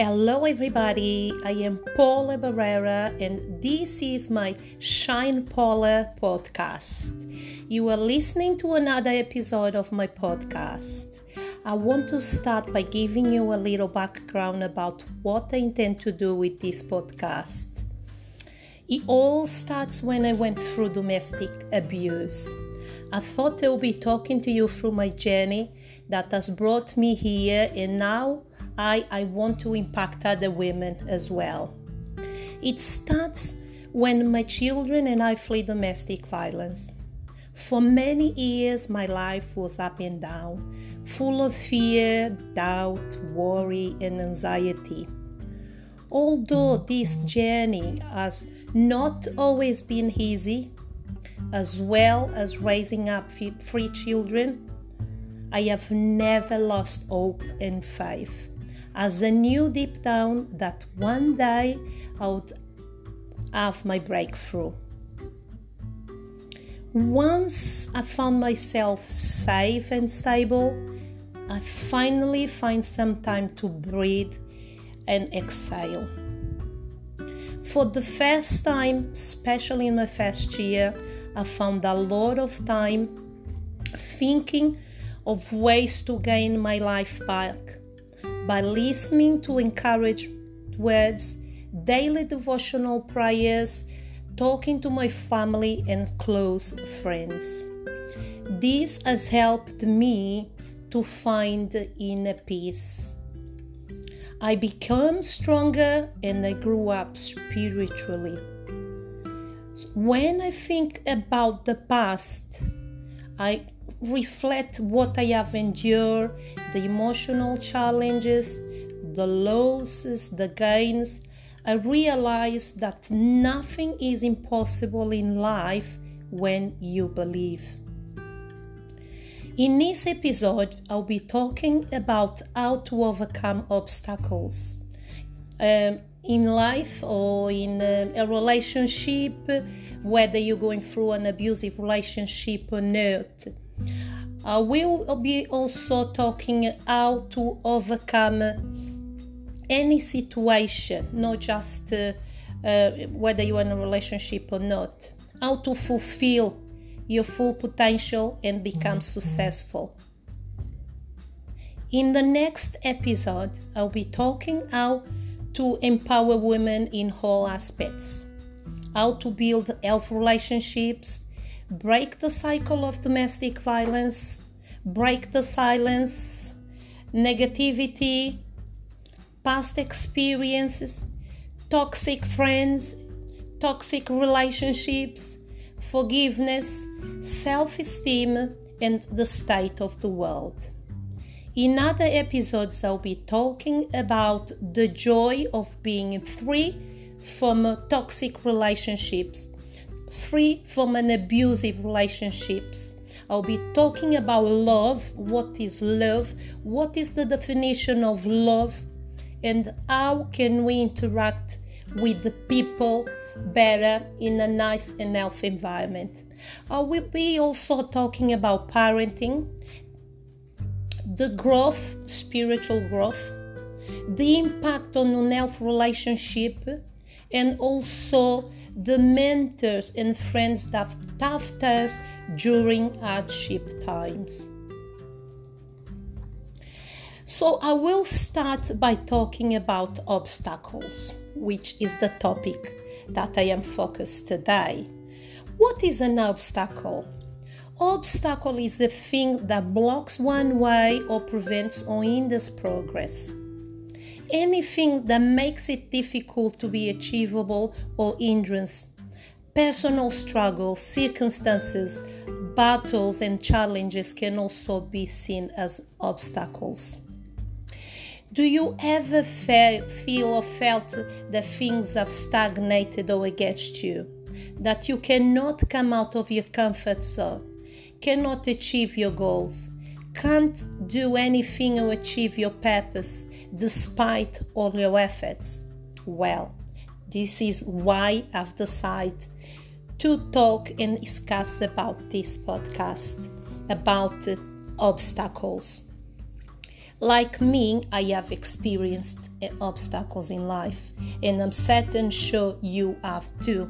Hello, everybody. I am Paula Barrera, and this is my Shine Paula podcast. You are listening to another episode of my podcast. I want to start by giving you a little background about what I intend to do with this podcast. It all starts when I went through domestic abuse. I thought I would be talking to you through my journey that has brought me here, and now I, I want to impact other women as well. It starts when my children and I flee domestic violence. For many years, my life was up and down, full of fear, doubt, worry, and anxiety. Although this journey has not always been easy, as well as raising up three children, I have never lost hope and faith as I knew deep down that one day I would have my breakthrough. Once I found myself safe and stable, I finally find some time to breathe and exhale. For the first time, especially in my first year, I found a lot of time thinking of ways to gain my life back by listening to encouraged words, daily devotional prayers, talking to my family and close friends. This has helped me to find inner peace. I became stronger and I grew up spiritually. When I think about the past, I reflect what I have endured, the emotional challenges, the losses, the gains, I realize that nothing is impossible in life when you believe. In this episode, I'll be talking about how to overcome obstacles um, in life or in a, a relationship, whether you're going through an abusive relationship or not. I will be also talking how to overcome any situation, not just uh, uh, whether you're in a relationship or not, how to fulfill your full potential and become successful. In the next episode, I'll be talking how to empower women in all aspects, how to build health relationships, break the cycle of domestic violence, break the silence, negativity, past experiences, toxic friends, toxic relationships, forgiveness, self esteem, and the state of the world. In other episodes, I'll be talking about the joy of being free from toxic relationships free from an abusive relationships. I'll be talking about love, what is love, what is the definition of love, and how can we interact with the people better in a nice and healthy environment. I will be also talking about parenting, the growth, spiritual growth, the impact on unhealthy relationship, and also the mentors and friends that taught us during hardship times. So, I will start by talking about obstacles, which is the topic that I am focused today. What is an obstacle? Obstacle is a thing that blocks one way or prevents or hinders progress anything that makes it difficult to be achievable or hindrance. Personal struggles, circumstances, battles, and challenges can also be seen as obstacles. Do you ever feel or felt that things have stagnated or against you? That you cannot come out of your comfort zone, cannot achieve your goals, can't do anything or achieve your purpose, despite all your efforts? Well, this is why I've decided to talk and discuss about this podcast about obstacles. Like me, I have experienced eh, obstacles in life, and I'm certain sure you have too.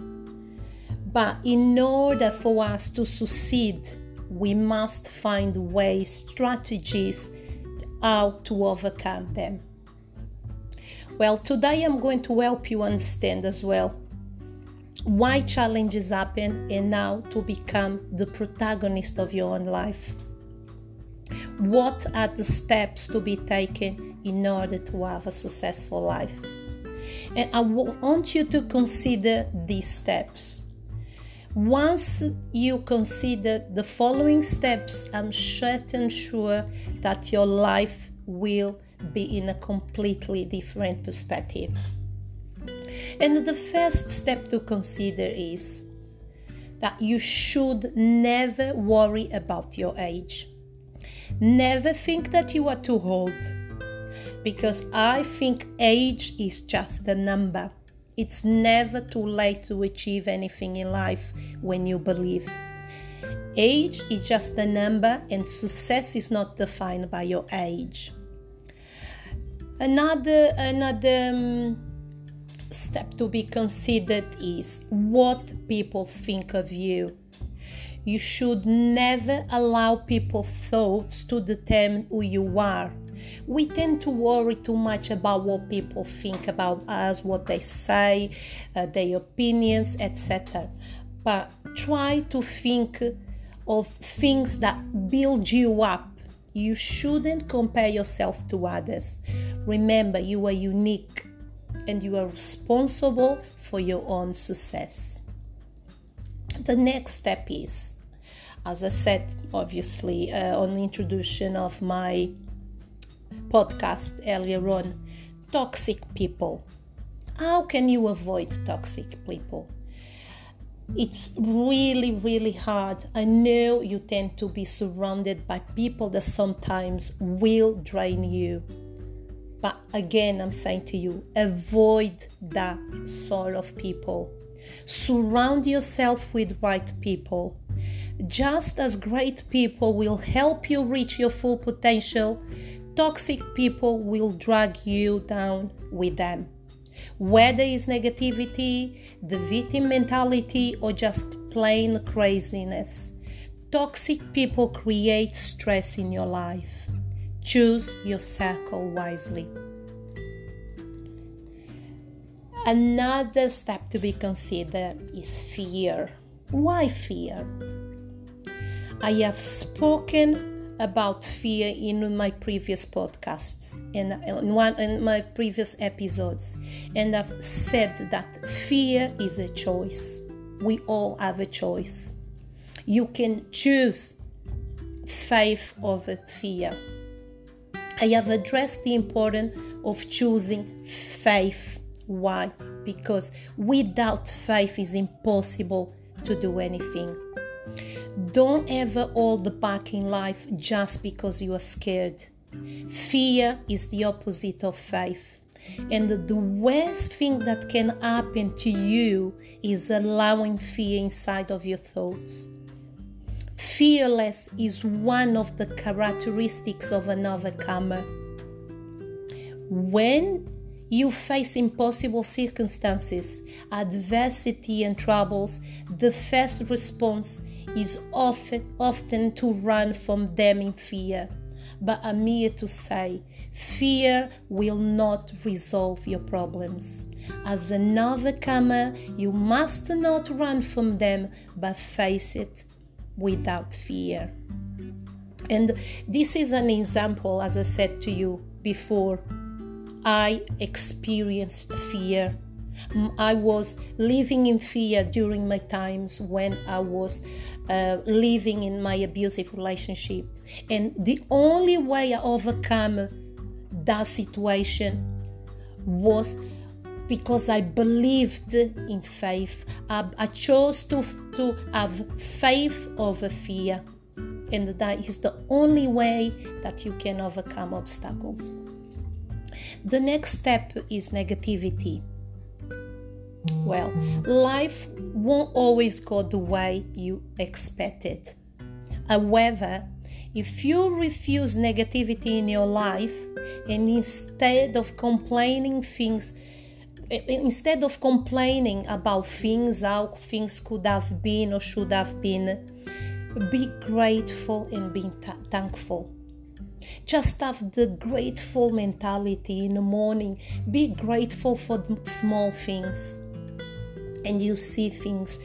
But in order for us to succeed, we must find ways, strategies how to overcome them. Well, today I'm going to help you understand as well why challenges happen and how to become the protagonist of your own life. What are the steps to be taken in order to have a successful life? And I want you to consider these steps. Once you consider the following steps, I'm certain sure that your life will be in a completely different perspective. And the first step to consider is that you should never worry about your age. Never think that you are too old because I think age is just a number. It's never too late to achieve anything in life when you believe. Age is just a number, and success is not defined by your age. Another another um, step to be considered is what people think of you. You should never allow people's thoughts to determine who you are. We tend to worry too much about what people think about us, what they say, uh, their opinions, etc. But try to think of things that build you up. You shouldn't compare yourself to others. Remember, you are unique and you are responsible for your own success. The next step is, as I said, obviously, uh, on the introduction of my podcast earlier on, toxic people. How can you avoid toxic people? It's really, really hard. I know you tend to be surrounded by people that sometimes will drain you but again, I'm saying to you, avoid that sort of people. Surround yourself with right people. Just as great people will help you reach your full potential, toxic people will drag you down with them. Whether it's negativity, the victim mentality, or just plain craziness, toxic people create stress in your life. Choose your circle wisely. Another step to be considered is fear. Why fear? I have spoken about fear in my previous podcasts and in one in my previous episodes and I've said that fear is a choice. We all have a choice. You can choose faith over fear. I have addressed the importance of choosing faith. Why? Because without faith, it's impossible to do anything. Don't ever hold back in life just because you are scared. Fear is the opposite of faith. And the worst thing that can happen to you is allowing fear inside of your thoughts. Fearless is one of the characteristics of an overcomer. When you face impossible circumstances, adversity, and troubles, the first response is often, often to run from them in fear. But I'm here to say, fear will not resolve your problems. As an overcomer, you must not run from them, but face it without fear. And this is an example, as I said to you before. I experienced fear. I was living in fear during my times when I was uh, living in my abusive relationship. And the only way I overcome that situation was because I believed in faith. I, I chose to, to have faith over fear. And that is the only way that you can overcome obstacles. The next step is negativity. Well, life won't always go the way you expected. However, If you refuse negativity in your life and instead of complaining things instead of complaining about things how things could have been or should have been be grateful and be thankful. Just have the grateful mentality in the morning. Be grateful for small things. And you see things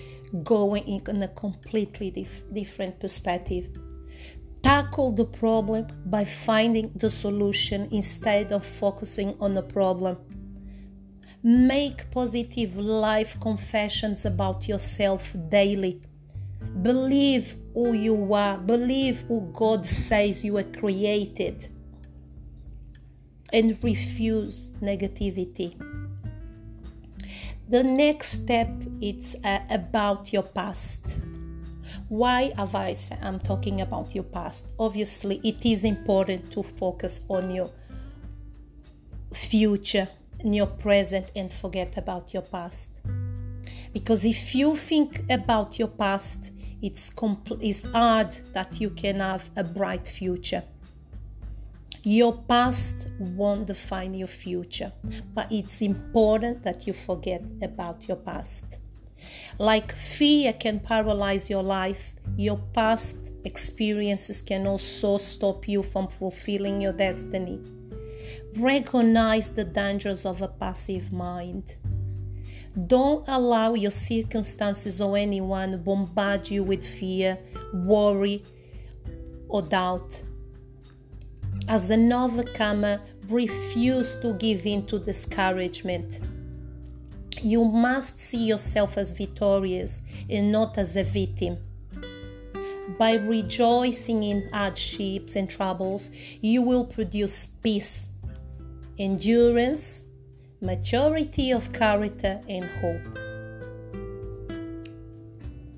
going in a completely dif- different perspective. Tackle the problem by finding the solution instead of focusing on the problem Make positive life confessions about yourself daily. Believe who you are, believe who God says you are created, and refuse negativity. The next step is uh, about your past. Why have I said I'm talking about your past? Obviously, it is important to focus on your future in your present and forget about your past. Because if you think about your past, it's, compl- it's hard that you can have a bright future. Your past won't define your future, but it's important that you forget about your past. Like fear can paralyze your life, your past experiences can also stop you from fulfilling your destiny. Recognize the dangers of a passive mind. Don't allow your circumstances or anyone bombard you with fear, worry, or doubt. As an overcomer, refuse to give in to discouragement. You must see yourself as victorious and not as a victim. By rejoicing in hardships and troubles, you will produce peace endurance, maturity of character, and hope.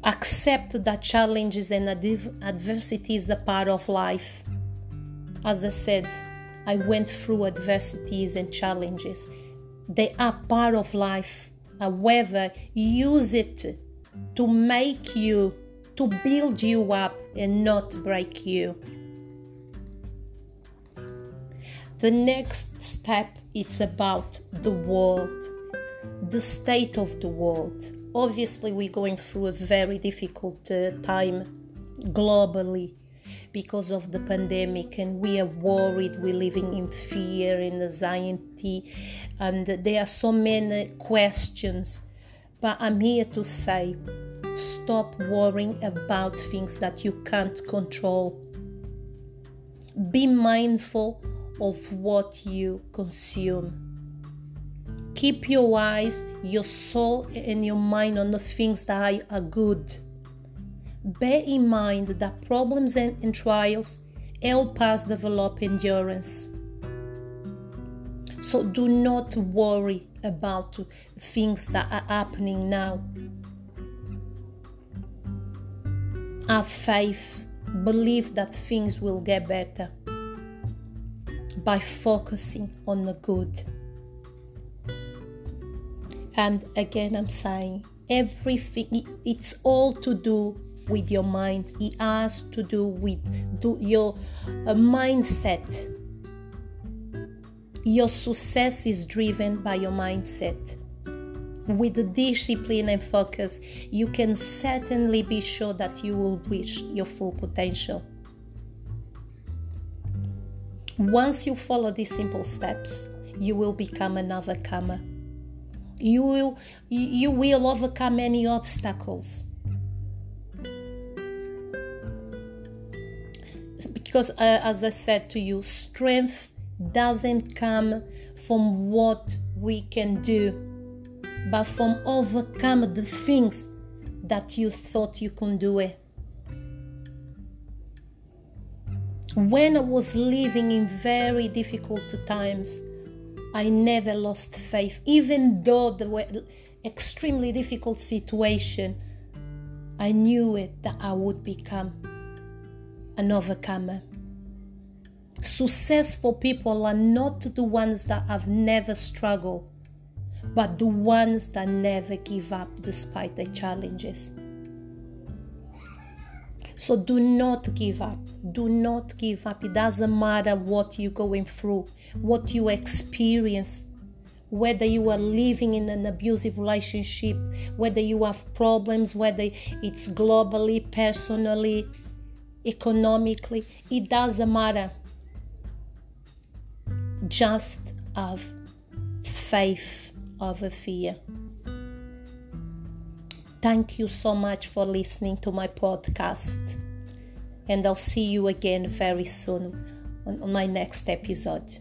Accept that challenges and adversities are part of life. As I said, I went through adversities and challenges. They are part of life. However, use it to make you, to build you up and not break you. The next step is about the world, the state of the world. Obviously, we're going through a very difficult uh, time globally because of the pandemic, and we are worried. We're living in fear and anxiety, and there are so many questions. But I'm here to say stop worrying about things that you can't control. Be mindful of what you consume. Keep your eyes, your soul, and your mind on the things that are good. Bear in mind that problems and, trials help us develop endurance. So do not worry about things that are happening now. Have faith, believe that things will get better by focusing on the good. And again, I'm saying everything, it's all to do with your mind, it has to do with do your uh, mindset. Your success is driven by your mindset. With discipline and focus, you can certainly be sure that you will reach your full potential. Once you follow these simple steps, you will become an overcomer. You will, you will overcome any obstacles. Because, uh, as I said to you, strength doesn't come from what we can do, but from overcome the things that you thought you can do it. When I was living in very difficult times, I never lost faith, even though there were extremely difficult situation. I knew it that I would become an overcomer. Successful people are not the ones that have never struggled, but the ones that never give up despite the challenges. So do not give up. Do not give up. It doesn't matter what you're going through, what you experience, whether you are living in an abusive relationship, whether you have problems, whether it's globally, personally, economically, it doesn't matter. Just have faith over fear. Thank you so much for listening to my podcast. And I'll see you again very soon on my next episode.